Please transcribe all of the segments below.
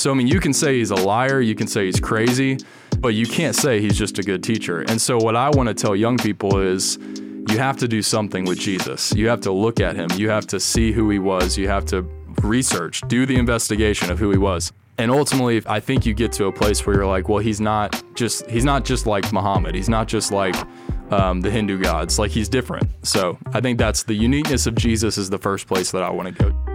So, I mean, you can say he's a liar, you can say he's crazy, but you can't say he's just a good teacher. And so, what I want to tell young people is you have to do something with Jesus. You have to look at him, you have to see who he was, you have to research, do the investigation of who he was. And ultimately, I think you get to a place where you're like, well, he's not just he's not just like Muhammad. He's not just like um, the Hindu gods. Like he's different. So I think that's the uniqueness of Jesus is the first place that I want to go.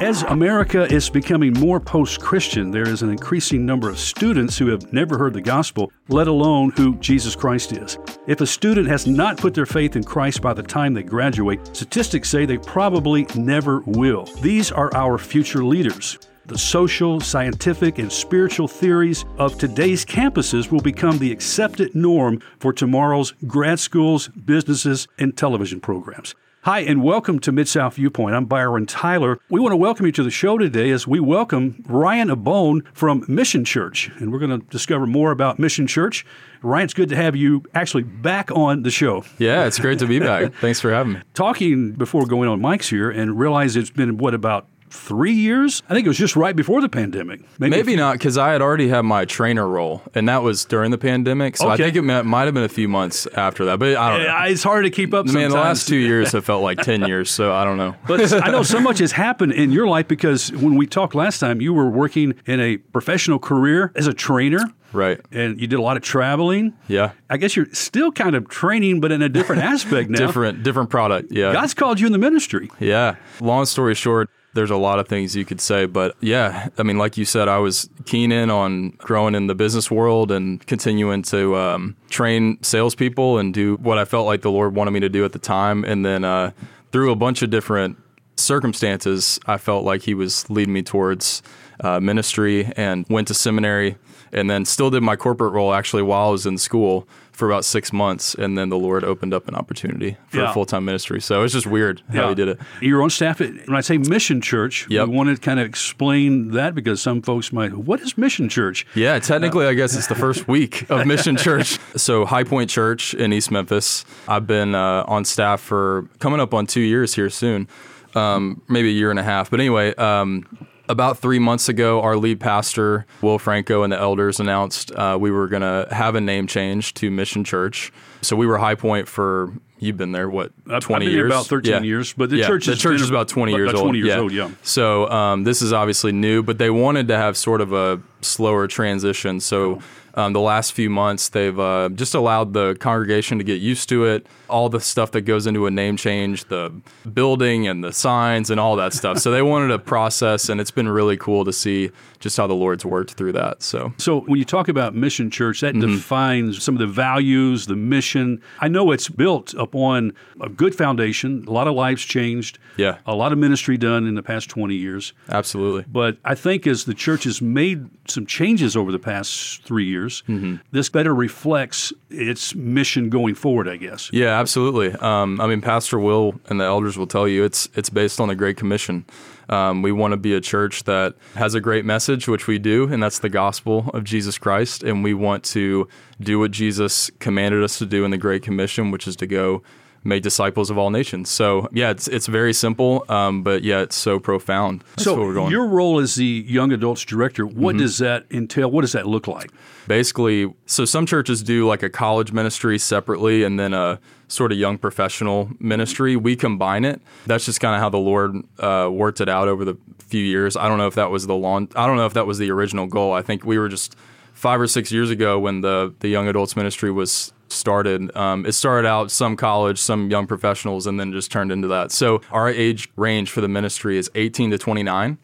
As America is becoming more post Christian, there is an increasing number of students who have never heard the gospel, let alone who Jesus Christ is. If a student has not put their faith in Christ by the time they graduate, statistics say they probably never will. These are our future leaders. The social, scientific, and spiritual theories of today's campuses will become the accepted norm for tomorrow's grad schools, businesses, and television programs. Hi, and welcome to Mid South Viewpoint. I'm Byron Tyler. We want to welcome you to the show today as we welcome Ryan Abone from Mission Church. And we're going to discover more about Mission Church. Ryan, it's good to have you actually back on the show. Yeah, it's great to be back. Thanks for having me. Talking before going on mics here and realize it's been, what, about three years. I think it was just right before the pandemic. Maybe, Maybe not because I had already had my trainer role, and that was during the pandemic. So okay. I think it might have been a few months after that. But I don't know. It's hard to keep up. Man, sometimes. the last two years have felt like ten years. So I don't know. But I know so much has happened in your life because when we talked last time, you were working in a professional career as a trainer. Right. And you did a lot of traveling. Yeah. I guess you're still kind of training, but in a different aspect now. different, different product. Yeah. God's called you in the ministry. Yeah. Long story short, there's a lot of things you could say, but yeah, I mean, like you said, I was keen in on growing in the business world and continuing to um, train salespeople and do what I felt like the Lord wanted me to do at the time. And then uh, through a bunch of different circumstances, I felt like He was leading me towards uh, ministry and went to seminary and then still did my corporate role actually while I was in school for about six months, and then the Lord opened up an opportunity for yeah. a full time ministry. So it's just weird how yeah. He did it. You're on staff at when I say Mission Church. Yep. we want to kind of explain that because some folks might, what is Mission Church? Yeah, technically, uh, I guess it's the first week of Mission Church. So High Point Church in East Memphis. I've been uh, on staff for coming up on two years here soon. Um, maybe a year and a half. But anyway, um, about three months ago, our lead pastor, Will Franco, and the elders announced uh, we were going to have a name change to Mission Church. So we were High Point for you've been there what 20 years about 13 yeah. years but the yeah. church the church is about 20 years about 20 old years yeah. old yeah so um, this is obviously new but they wanted to have sort of a slower transition so um, the last few months, they've uh, just allowed the congregation to get used to it, all the stuff that goes into a name change, the building and the signs and all that stuff. so they wanted a process, and it's been really cool to see just how the Lord's worked through that. So, so when you talk about Mission Church, that mm-hmm. defines some of the values, the mission. I know it's built upon a good foundation, a lot of lives changed, yeah, a lot of ministry done in the past twenty years. Absolutely. But I think as the church has made some changes over the past three years. Mm-hmm. This better reflects its mission going forward, I guess. Yeah, absolutely. Um, I mean, Pastor Will and the elders will tell you it's it's based on the Great Commission. Um, we want to be a church that has a great message, which we do, and that's the gospel of Jesus Christ. And we want to do what Jesus commanded us to do in the Great Commission, which is to go make disciples of all nations. So yeah, it's it's very simple, um, but yeah, it's so profound. That's so your role as the young adults director, what mm-hmm. does that entail? What does that look like? Basically, so some churches do like a college ministry separately, and then a sort of young professional ministry. We combine it. That's just kind of how the Lord uh, worked it out over the few years. I don't know if that was the long. I don't know if that was the original goal. I think we were just five or six years ago when the the young adults ministry was started. Um, it started out some college, some young professionals, and then just turned into that. So our age range for the ministry is 18 to 29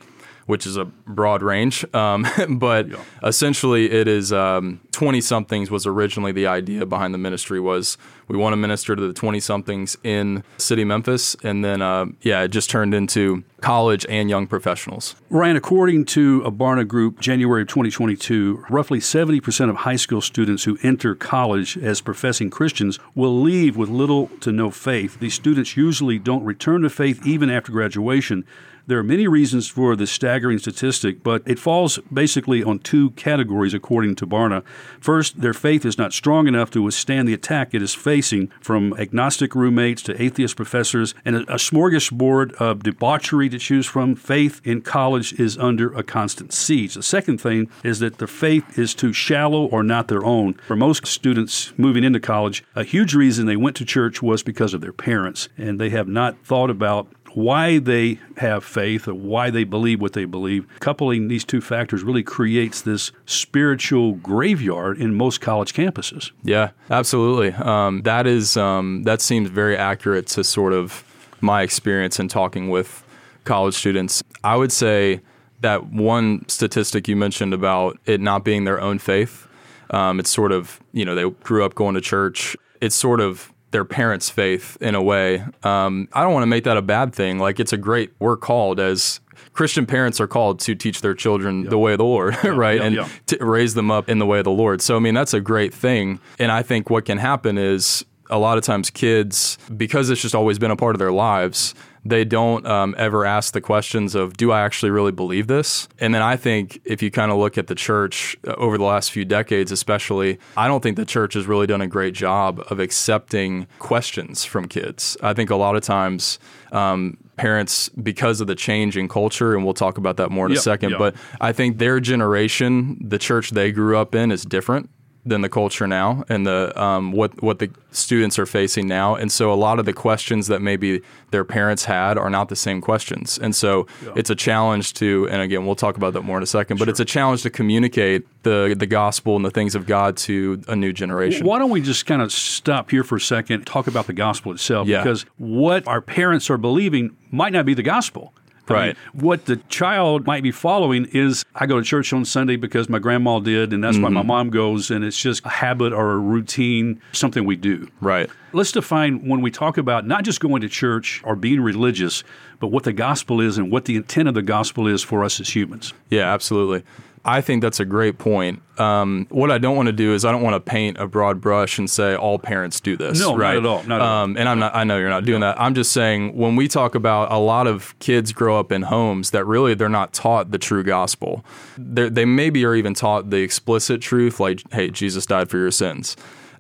which is a broad range. Um, but yeah. essentially, it is twenty um, somethings was originally the idea behind the ministry was we want to minister to the twenty somethings in city Memphis, and then uh, yeah, it just turned into college and young professionals. Ryan, according to a Barna Group, January of 2022, roughly 70% of high school students who enter college as professing Christians will leave with little to no faith. These students usually don't return to faith even after graduation. There are many reasons for this staggering statistic, but it falls basically on two categories, according to Barna. First, their faith is not strong enough to withstand the attack it is facing from agnostic roommates to atheist professors and a, a smorgasbord of debauchery to choose from. Faith in college is under a constant siege. The second thing is that their faith is too shallow or not their own. For most students moving into college, a huge reason they went to church was because of their parents, and they have not thought about why they have faith or why they believe what they believe. Coupling these two factors really creates this spiritual graveyard in most college campuses. Yeah, absolutely. Um, that is um, that seems very accurate to sort of my experience in talking with college students. I would say that one statistic you mentioned about it not being their own faith. Um, it's sort of you know they grew up going to church. It's sort of their parents' faith in a way. Um, I don't want to make that a bad thing. Like it's a great. We're called as Christian parents are called to teach their children the way of the Lord, right, and to raise them up in the way of the Lord. So I mean that's a great thing. And I think what can happen is a lot of times kids because it's just always been a part of their lives they don't um, ever ask the questions of do i actually really believe this? And then i think if you kind of look at the church uh, over the last few decades especially i don't think the church has really done a great job of accepting questions from kids. I think a lot of times um, parents because of the change in culture and we'll talk about that more in yep, a second yep. but i think their generation the church they grew up in is different than the culture now and the um, what what the students are facing now. And so a lot of the questions that maybe their parents had are not the same questions. And so yeah. it's a challenge to and again we'll talk about that more in a second, but sure. it's a challenge to communicate the the gospel and the things of God to a new generation. Why don't we just kind of stop here for a second, talk about the gospel itself yeah. because what our parents are believing might not be the gospel. Right. I mean, what the child might be following is I go to church on Sunday because my grandma did, and that's mm-hmm. why my mom goes, and it's just a habit or a routine, something we do. Right. Let's define when we talk about not just going to church or being religious, but what the gospel is and what the intent of the gospel is for us as humans. Yeah, absolutely. I think that's a great point. Um, what I don't want to do is I don't want to paint a broad brush and say all parents do this. No, right? not at all. Not at um, and I'm not. I know you're not doing that. I'm just saying when we talk about a lot of kids grow up in homes that really they're not taught the true gospel. They're, they maybe are even taught the explicit truth, like "Hey, Jesus died for your sins,"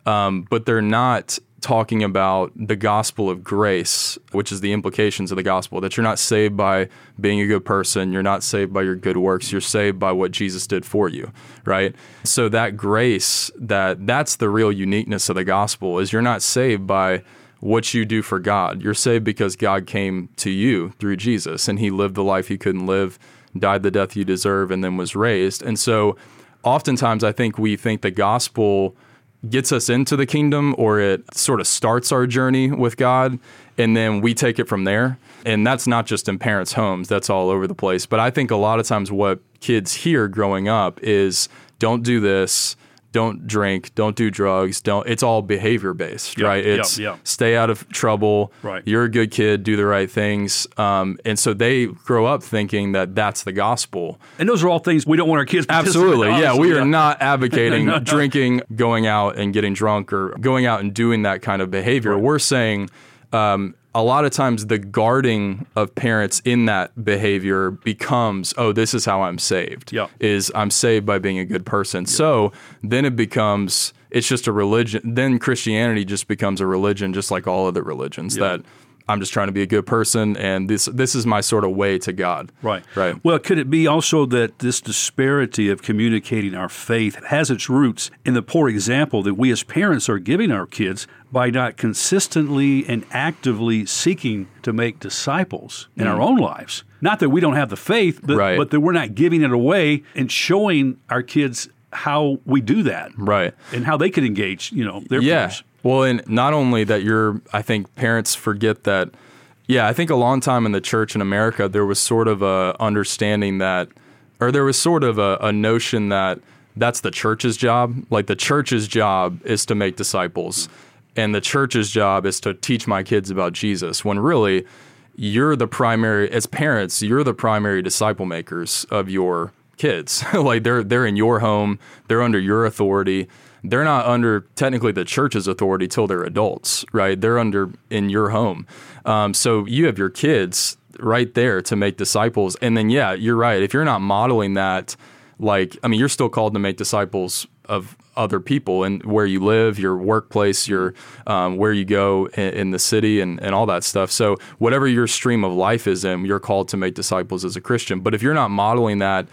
um, but they're not talking about the gospel of grace, which is the implications of the gospel that you're not saved by being a good person, you're not saved by your good works, you're saved by what Jesus did for you, right? So that grace, that that's the real uniqueness of the gospel is you're not saved by what you do for God. You're saved because God came to you through Jesus and he lived the life he couldn't live, died the death you deserve and then was raised. And so oftentimes I think we think the gospel gets us into the kingdom or it sort of starts our journey with God and then we take it from there. And that's not just in parents' homes, that's all over the place. But I think a lot of times what kids hear growing up is don't do this, don't drink, don't do drugs, don't it's all behavior based, yep, right? It's yep, yep. stay out of trouble, right. you're a good kid, do the right things. Um, and so they grow up thinking that that's the gospel. And those are all things we don't want our kids Absolutely. Yeah, we yeah. are not advocating no, no. drinking, going out and getting drunk or going out and doing that kind of behavior. Right. We're saying um, a lot of times the guarding of parents in that behavior becomes, oh, this is how I'm saved. Yeah. Is I'm saved by being a good person. So then it becomes it's just a religion. Then Christianity just becomes a religion, just like all other religions. That I'm just trying to be a good person, and this this is my sort of way to God. Right. Right. Well, could it be also that this disparity of communicating our faith has its roots in the poor example that we as parents are giving our kids by not consistently and actively seeking to make disciples in our own lives? Not that we don't have the faith, but, Mm. Right. but that we're not giving it away and showing our kids how we do that Right. and how they can engage, you know, their yeah. peers. Well, and not only that, you're. I think parents forget that. Yeah, I think a long time in the church in America, there was sort of a understanding that, or there was sort of a, a notion that that's the church's job. Like the church's job is to make disciples, and the church's job is to teach my kids about Jesus. When really, you're the primary as parents. You're the primary disciple makers of your kids. like they're they're in your home. They're under your authority they're not under technically the church's authority till they're adults, right? They're under in your home. Um, so you have your kids right there to make disciples. And then, yeah, you're right. If you're not modeling that, like, I mean, you're still called to make disciples of other people and where you live, your workplace, your um, where you go in, in, the city, and, and all that stuff. So whatever your stream of life is in, you're called to make disciples as a Christian. But if you're not modeling that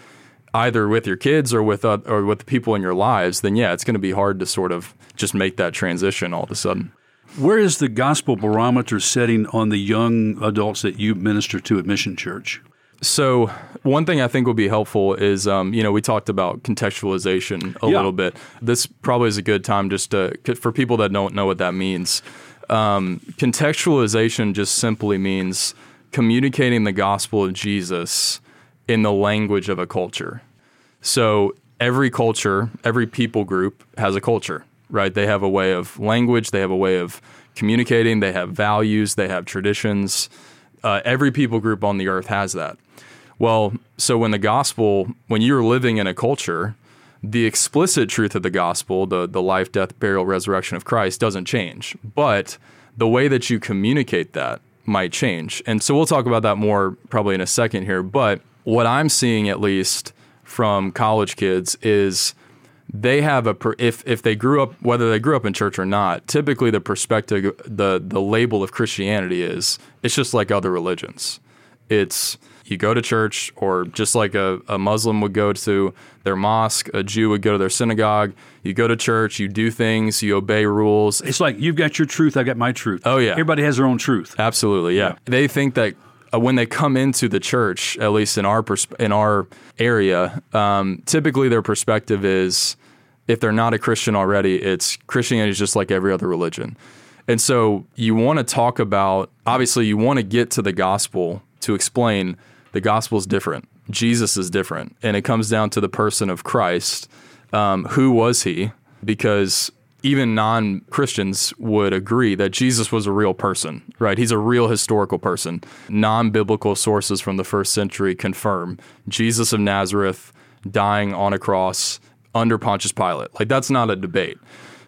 either with your kids or with uh, or with the people in your lives, then yeah, it's going to be hard to sort of just make that transition all of a sudden. Where is the gospel barometer setting on the young adults that you minister to at Mission Church? So one thing I think will be helpful is, um, you know, we talked about contextualization a yeah. little bit. This probably is a good time just to for people that don't know what that means. Um, contextualization just simply means communicating the gospel of Jesus in the language of a culture. So every culture, every people group has a culture, right? They have a way of language, they have a way of communicating, they have values, they have traditions. Uh, every people group on the earth has that. Well, so when the gospel, when you're living in a culture, the explicit truth of the gospel, the, the life, death, burial, resurrection of Christ, doesn't change. But the way that you communicate that might change. And so we'll talk about that more probably in a second here. But what I'm seeing, at least from college kids, is they have a if if they grew up whether they grew up in church or not typically the perspective the the label of christianity is it's just like other religions it's you go to church, or just like a, a Muslim would go to their mosque, a Jew would go to their synagogue. You go to church, you do things, you obey rules. It's like you've got your truth, i've got my truth. Oh, yeah. Everybody has their own truth. Absolutely, yeah. yeah. They think that uh, when they come into the church, at least in our pers- in our area, um, typically their perspective is if they're not a Christian already, it's Christianity is just like every other religion. And so you want to talk about obviously you want to get to the gospel to explain the gospel is different. Jesus is different. And it comes down to the person of Christ. Um, who was he? Because even non Christians would agree that Jesus was a real person, right? He's a real historical person. Non biblical sources from the first century confirm Jesus of Nazareth dying on a cross under Pontius Pilate. Like, that's not a debate.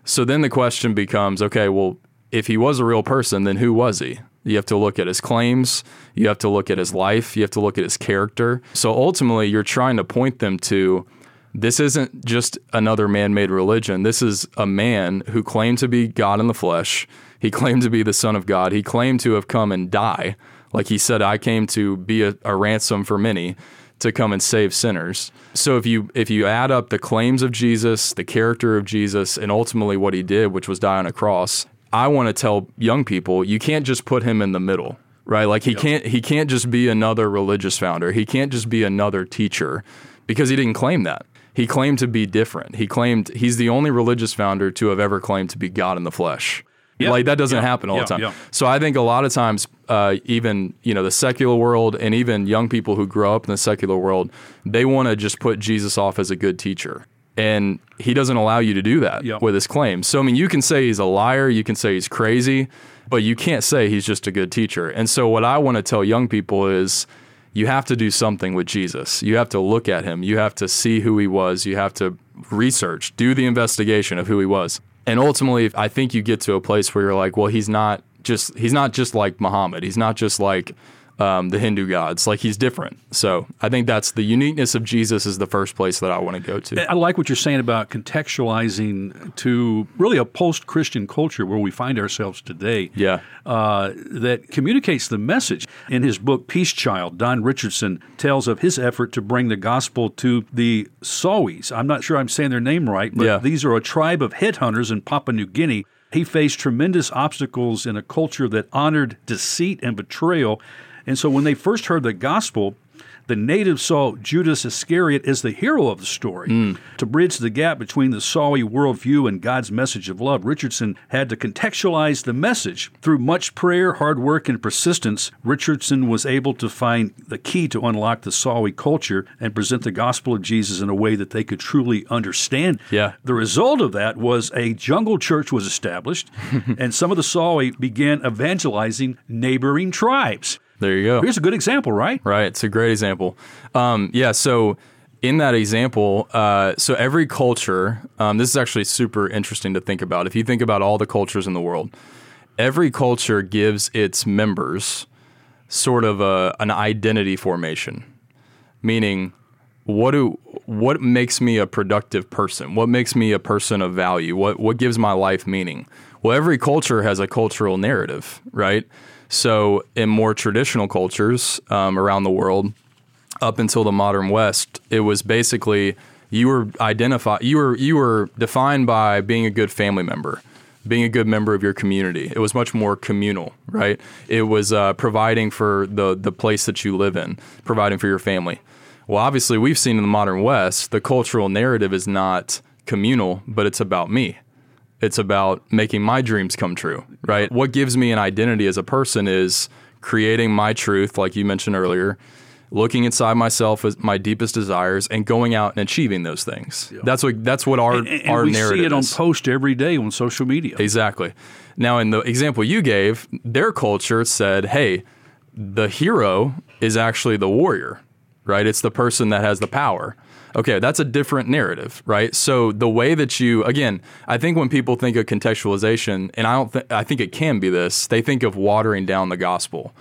So then the question becomes okay, well, if he was a real person, then who was he? You have to look at his claims. You have to look at his life. You have to look at his character. So ultimately, you're trying to point them to this isn't just another man made religion. This is a man who claimed to be God in the flesh. He claimed to be the Son of God. He claimed to have come and die. Like he said, I came to be a, a ransom for many to come and save sinners. So if you if you add up the claims of Jesus, the character of Jesus, and ultimately what he did, which was die on a cross, I want to tell young people you can't just put him in the middle, right? Like he yep. can't he can't just be another religious founder. He can't just be another teacher because he didn't claim that. He claimed to be different. He claimed he's the only religious founder to have ever claimed to be God in the flesh. Yep. Like that doesn't yep. happen all the time. So I think a lot of times, uh, even you know the secular world and even young people who grow up in the secular world, they want to just put Jesus off as a good teacher and he doesn't allow you to do that yep. with his claims. So I mean, you can say he's a liar, you can say he's crazy, but you can't say he's just a good teacher. And so what I want to tell young people is you have to do something with Jesus. You have to look at him. You have to see who he was. You have to research, do the investigation of who he was. And ultimately, I think you get to a place where you're like, well, he's not just he's not just like Muhammad. He's not just like um, the Hindu gods. Like he's different. So I think that's the uniqueness of Jesus is the first place that I want to go to. I like what you're saying about contextualizing to really a post Christian culture where we find ourselves today. Yeah. Uh, that communicates the message. In his book, Peace Child, Don Richardson tells of his effort to bring the gospel to the Sawis. I'm not sure I'm saying their name right, but yeah. these are a tribe of headhunters in Papua New Guinea. He faced tremendous obstacles in a culture that honored deceit and betrayal and so when they first heard the gospel, the natives saw Judas Iscariot as the hero of the story. Mm. To bridge the gap between the Sawi worldview and God's message of love, Richardson had to contextualize the message. Through much prayer, hard work, and persistence, Richardson was able to find the key to unlock the Sawi culture and present the gospel of Jesus in a way that they could truly understand. Yeah. The result of that was a jungle church was established, and some of the Sawi began evangelizing neighboring tribes. There you go. Here's a good example, right? Right. It's a great example. Um, yeah. So in that example, uh, so every culture, um, this is actually super interesting to think about. If you think about all the cultures in the world, every culture gives its members sort of a, an identity formation, meaning what do what makes me a productive person? What makes me a person of value? What what gives my life meaning? Well, every culture has a cultural narrative, right? So, in more traditional cultures um, around the world, up until the modern West, it was basically you were identified, you were you were defined by being a good family member, being a good member of your community. It was much more communal, right? It was uh, providing for the the place that you live in, providing for your family. Well, obviously, we've seen in the modern West, the cultural narrative is not communal, but it's about me. It's about making my dreams come true, right? What gives me an identity as a person is creating my truth, like you mentioned earlier, looking inside myself as my deepest desires and going out and achieving those things. Yeah. That's what that's what our and, and our we narrative see it on is. post every day on social media. Exactly. Now, in the example you gave, their culture said, "Hey, the hero is actually the warrior, right? It's the person that has the power." Okay, that's a different narrative, right? So the way that you again, I think when people think of contextualization, and I don't th- I think it can be this, they think of watering down the gospel.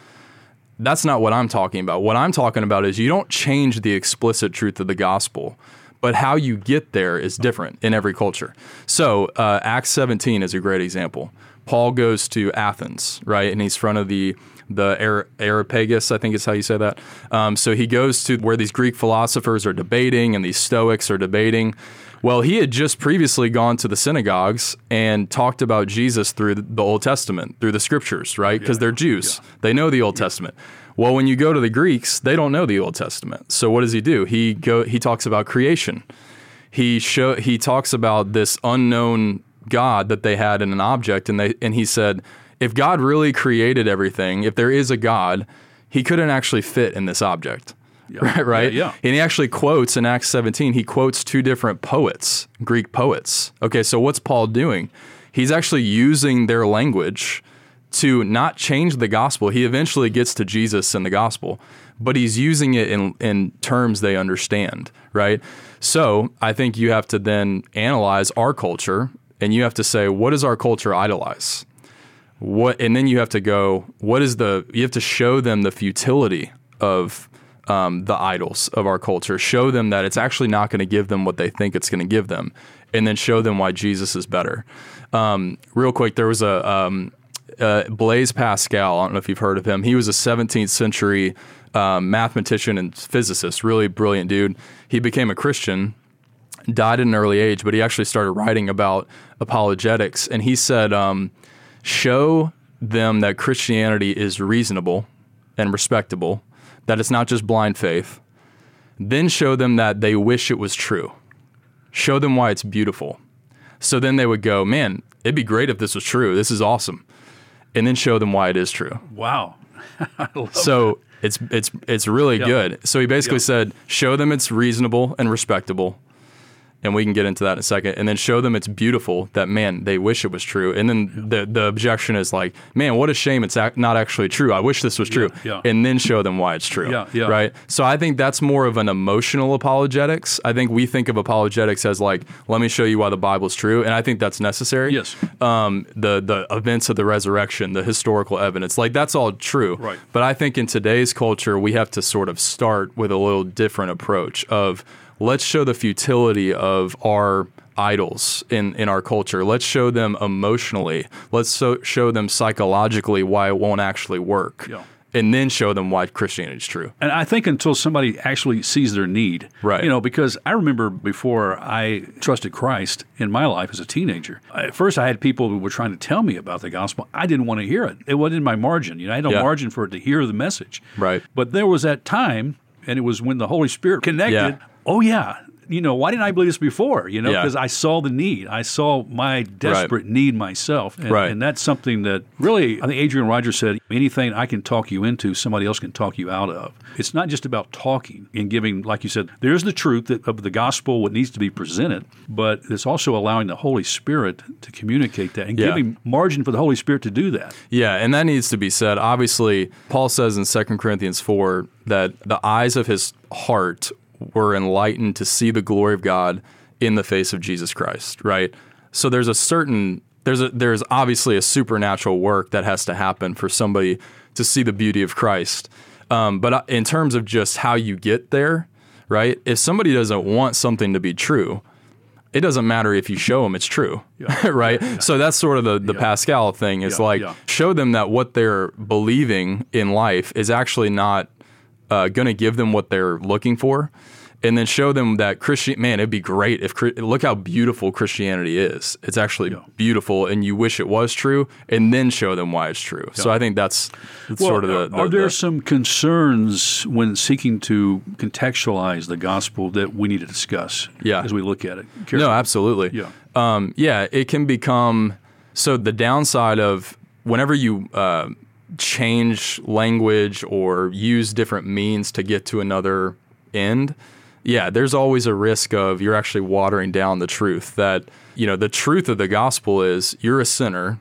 That's not what I'm talking about. What I'm talking about is you don't change the explicit truth of the gospel, but how you get there is different in every culture. So uh, Acts 17 is a great example. Paul goes to Athens, right, and he's front of the the Areopagus, I think is how you say that. Um, so he goes to where these Greek philosophers are debating and these Stoics are debating. Well, he had just previously gone to the synagogues and talked about Jesus through the Old Testament, through the scriptures, right? Because yeah. they're Jews. Yeah. They know the Old yeah. Testament. Well, when you go to the Greeks, they don't know the Old Testament. So what does he do? He go he talks about creation. He show he talks about this unknown God that they had in an object and they and he said, if God really created everything, if there is a God, he couldn't actually fit in this object. Yeah. Right, right. Yeah, yeah. And he actually quotes in Acts 17, he quotes two different poets, Greek poets. Okay, so what's Paul doing? He's actually using their language to not change the gospel. He eventually gets to Jesus in the gospel, but he's using it in, in terms they understand, right? So I think you have to then analyze our culture and you have to say, what does our culture idolize? What and then you have to go what is the you have to show them the futility of um, the idols of our culture. Show them that it's actually not going to give them what they think it's going to give them and then show them why jesus is better. Um, real quick there was a um, uh, blaise pascal i don't know if you've heard of him. He was a 17th century um, mathematician and physicist really brilliant dude. He became a christian died at an early age but he actually started writing about apologetics and he said um, show them that Christianity is reasonable and respectable, that it's not just blind faith, then show them that they wish it was true. Show them why it's beautiful. So then they would go, man, it'd be great if this was true. This is awesome. And then show them why it is true. Wow. so that. it's it's it's really yep. good. So he basically yep. said, show them it's reasonable and respectable and we can get into that in a second, and then show them it's beautiful that man they wish it was true, and then the the objection is like, man, what a shame it's ac- not actually true. I wish this was true, yeah, yeah. and then show them why it's true, yeah, yeah. right? So I think that's more of an emotional apologetics. I think we think of apologetics as like, let me show you why the Bible's true, and I think that's necessary. Yes, um, the the events of the resurrection, the historical evidence, like that's all true, right? But I think in today's culture, we have to sort of start with a little different approach of let's show the futility of our idols in, in our culture. Let's show them emotionally. Let's so, show them psychologically why it won't actually work. Yeah. And then show them why Christianity is true. And I think until somebody actually sees their need, right? You know, because I remember before I trusted Christ in my life as a teenager. At first, I had people who were trying to tell me about the gospel. I didn't want to hear it. It wasn't in my margin. You know, I had no yeah. margin for it to hear the message. Right. But there was that time, and it was when the Holy Spirit connected. Yeah oh yeah, you know, why didn't I believe this before? You know, because yeah. I saw the need. I saw my desperate right. need myself. And, right. and that's something that really, I think Adrian Rogers said, anything I can talk you into, somebody else can talk you out of. It's not just about talking and giving, like you said, there's the truth of the gospel, what needs to be presented, but it's also allowing the Holy Spirit to communicate that and yeah. giving margin for the Holy Spirit to do that. Yeah, and that needs to be said. Obviously, Paul says in 2 Corinthians 4 that the eyes of his heart were enlightened to see the glory of God in the face of Jesus Christ, right? So there's a certain there's a, there's obviously a supernatural work that has to happen for somebody to see the beauty of Christ. Um, but uh, in terms of just how you get there, right? If somebody doesn't want something to be true, it doesn't matter if you show them it's true, yeah. right? Yeah. So that's sort of the, the yeah. Pascal thing is like show them that what they're believing in life is actually not uh, going to give them what they're looking for and then show them that Christian man, it'd be great if look how beautiful Christianity is. It's actually yeah. beautiful, and you wish it was true, and then show them why it's true. Yeah. So I think that's, that's well, sort of the. the are there the, some concerns when seeking to contextualize the gospel that we need to discuss? Yeah. as we look at it. Carefully? No, absolutely. Yeah, um, yeah. It can become so. The downside of whenever you. Uh, change language or use different means to get to another end yeah, there's always a risk of you're actually watering down the truth. That, you know, the truth of the gospel is you're a sinner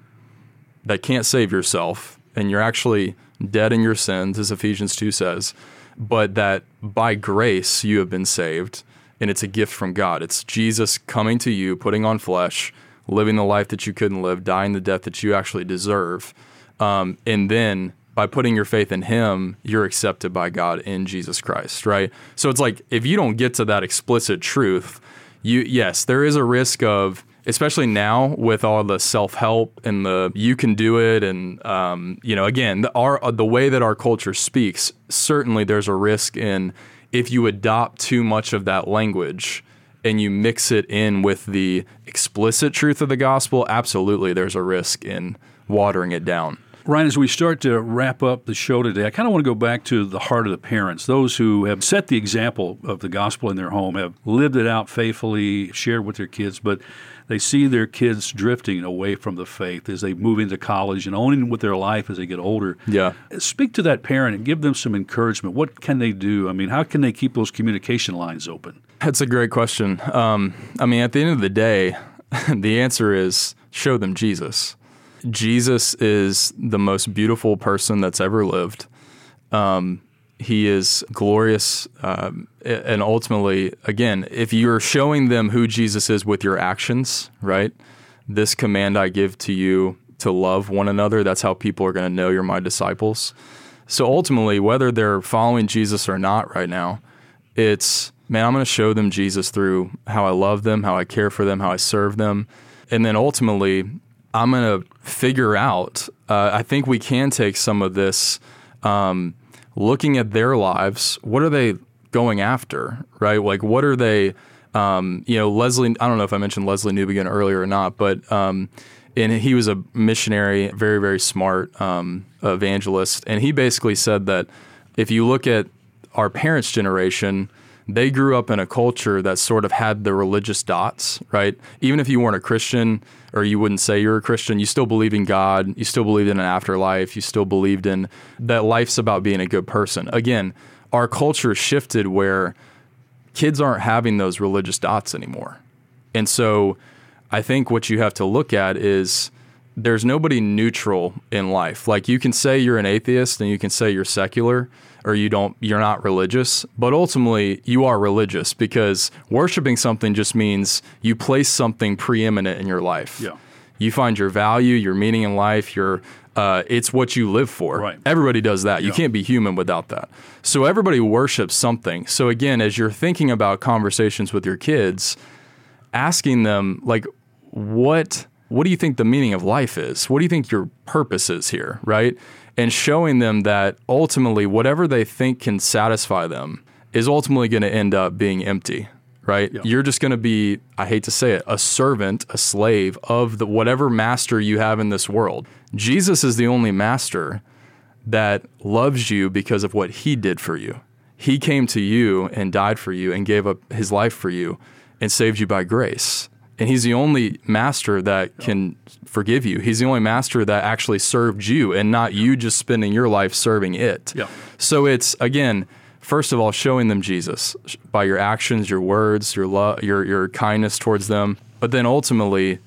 that can't save yourself and you're actually dead in your sins, as Ephesians 2 says, but that by grace you have been saved and it's a gift from God. It's Jesus coming to you, putting on flesh, living the life that you couldn't live, dying the death that you actually deserve. Um, and then by putting your faith in him, you're accepted by God in Jesus Christ, right? So it's like if you don't get to that explicit truth, you yes, there is a risk of especially now with all the self-help and the you can do it and um, you know again the, our the way that our culture speaks certainly there's a risk in if you adopt too much of that language and you mix it in with the explicit truth of the gospel absolutely there's a risk in watering it down Ryan, as we start to wrap up the show today, I kind of want to go back to the heart of the parents, those who have set the example of the gospel in their home, have lived it out faithfully, shared with their kids, but they see their kids drifting away from the faith as they move into college and owning with their life as they get older. Yeah. Speak to that parent and give them some encouragement. What can they do? I mean, how can they keep those communication lines open? That's a great question. Um, I mean, at the end of the day, the answer is show them Jesus. Jesus is the most beautiful person that's ever lived. Um, he is glorious. Um, and ultimately, again, if you're showing them who Jesus is with your actions, right? This command I give to you to love one another, that's how people are going to know you're my disciples. So ultimately, whether they're following Jesus or not right now, it's, man, I'm going to show them Jesus through how I love them, how I care for them, how I serve them. And then ultimately, I'm going to figure out. Uh, I think we can take some of this, um, looking at their lives. What are they going after, right? Like, what are they? Um, you know, Lesslie. I don't know if I mentioned Lesslie Newbigin earlier or not, but um, and he was a missionary, very very smart um, evangelist, and he basically said that if you look at our parents' generation, they grew up in a culture that sort of had the religious dots, right? Even if you weren't a Christian or you wouldn't say you're a Christian, you still believe in God, you still believed in an afterlife, you still believed in that life's about being a good person. Again, our culture shifted where kids aren't having those religious dots anymore. And so I think what you have to look at is there's nobody neutral in life. Like you can say you're an atheist and you can say you're secular or you don't you're not religious, but ultimately you are religious because worshiping something just means you place something preeminent in your life. Yeah. You find your value, your meaning in life, your uh, it's what you live for. Right. Everybody does that. Yeah. You can't be human without that. So everybody worships something. So again, as you're thinking about conversations with your kids, asking them like what what do you think the meaning of life is? What do you think your purpose is here, right? And showing them that ultimately whatever they think can satisfy them is ultimately going to end up being empty right? You're just going to be, I hate to say it, a servant, a slave of the whatever master you have in this world. Jesus is the only master that loves you because of what he did for you. He came to you and died for you and gave up his life for you and saved you by grace. And he's the only master that can forgive you. He's the only master that actually served you and not you just spending your life serving it. Yeah. So it's again, first of all, showing them Jesus by your actions, your words, your love, your your kindness towards them, but then ultimately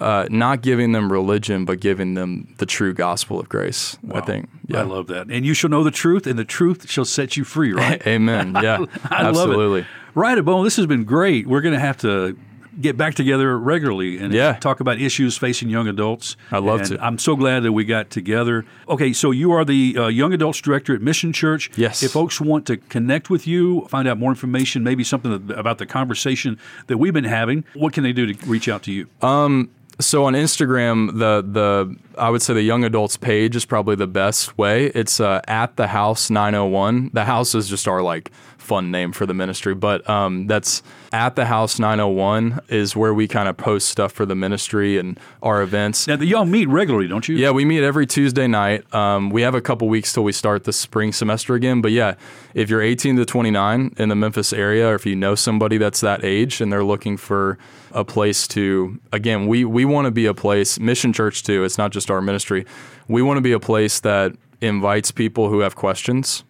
uh, not giving them religion, but giving them the true gospel of grace. Wow. I think. Yeah. I love that. And you shall know the truth, and the truth shall set you free. Right? Amen. Yeah. I absolutely. Love it. Right, Bo. This has been great. We're going to have to get back together regularly and Yeah. talk about issues facing young adults. I'd love to. I'm so glad that we got together. Okay, so you are the uh, young adults director at Mission Church. Yes. If folks want to connect with you, find out more information, maybe something about the conversation that we've been having, what can they do to reach out to you? So on Instagram, the the I would say the young adults page is probably the best way. It's uh, at the house 901. The house is just our like fun name for the ministry, but um, that's at the house 901 is where we kind of post stuff for the ministry and our events. now, y'all meet regularly, don't you? Yeah, we meet every Tuesday night. Um, we have a couple weeks till we start the spring semester again. But yeah, if you're 18 to 29 in the Memphis area, or if you know somebody that's that age and they're looking for a place to, again, we, we want to be a place, Mission Church too, it's not just our ministry. We want to be a place that invites people who have questions.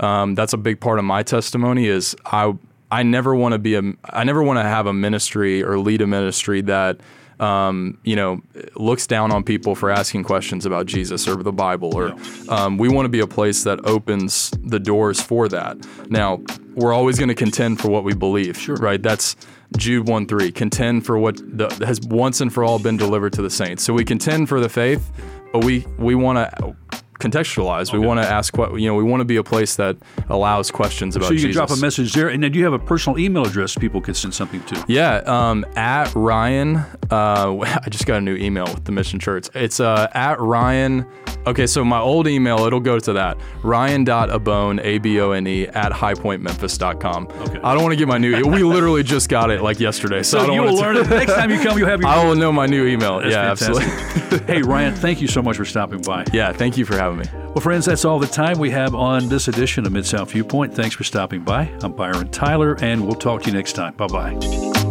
Um, that's a big part of my testimony is I I never want to be a I never want to have a ministry or lead a ministry that um, you know looks down on people for asking questions about Jesus or the Bible or um, we want to be a place that opens the doors for that. Now we're always going to contend for what we believe, sure. right? That's Jude 1 3, contend for what the, has once and for all been delivered to the saints. So we contend for the faith, but we, we want to contextualize. We want to ask what you know. We want to be a place that allows questions about So you can Jesus. drop a message there, and then you have a personal email address people can send something to. Yeah, um, at Ryan. Uh, I just got a new email with the Mission Church. It's uh, at Ryan. Okay, so my old email, it'll go to that. Ryan.abone, A B O N E, at highpointmemphis.com. Okay. I don't want to get my new We literally just got it like yesterday. So, I don't you will learn it next time you come. You'll have your. I will know my new email. That's yeah, fantastic. absolutely. hey Ryan, thank you so much for stopping by. Yeah, thank you for having me. Well, friends, that's all the time we have on this edition of Mid South Viewpoint. Thanks for stopping by. I'm Byron Tyler, and we'll talk to you next time. Bye bye.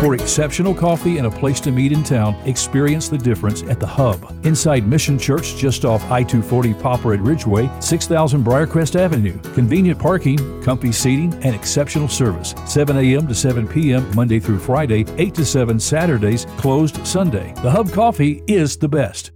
For exceptional coffee and a place to meet in town, experience the difference at The Hub. Inside Mission Church, just off I 240 Poplar at Ridgeway, 6000 Briarcrest Avenue. Convenient parking, comfy seating, and exceptional service. 7 a.m. to 7 p.m. Monday through Friday, 8 to 7 Saturdays, closed Sunday. The Hub Coffee is the best.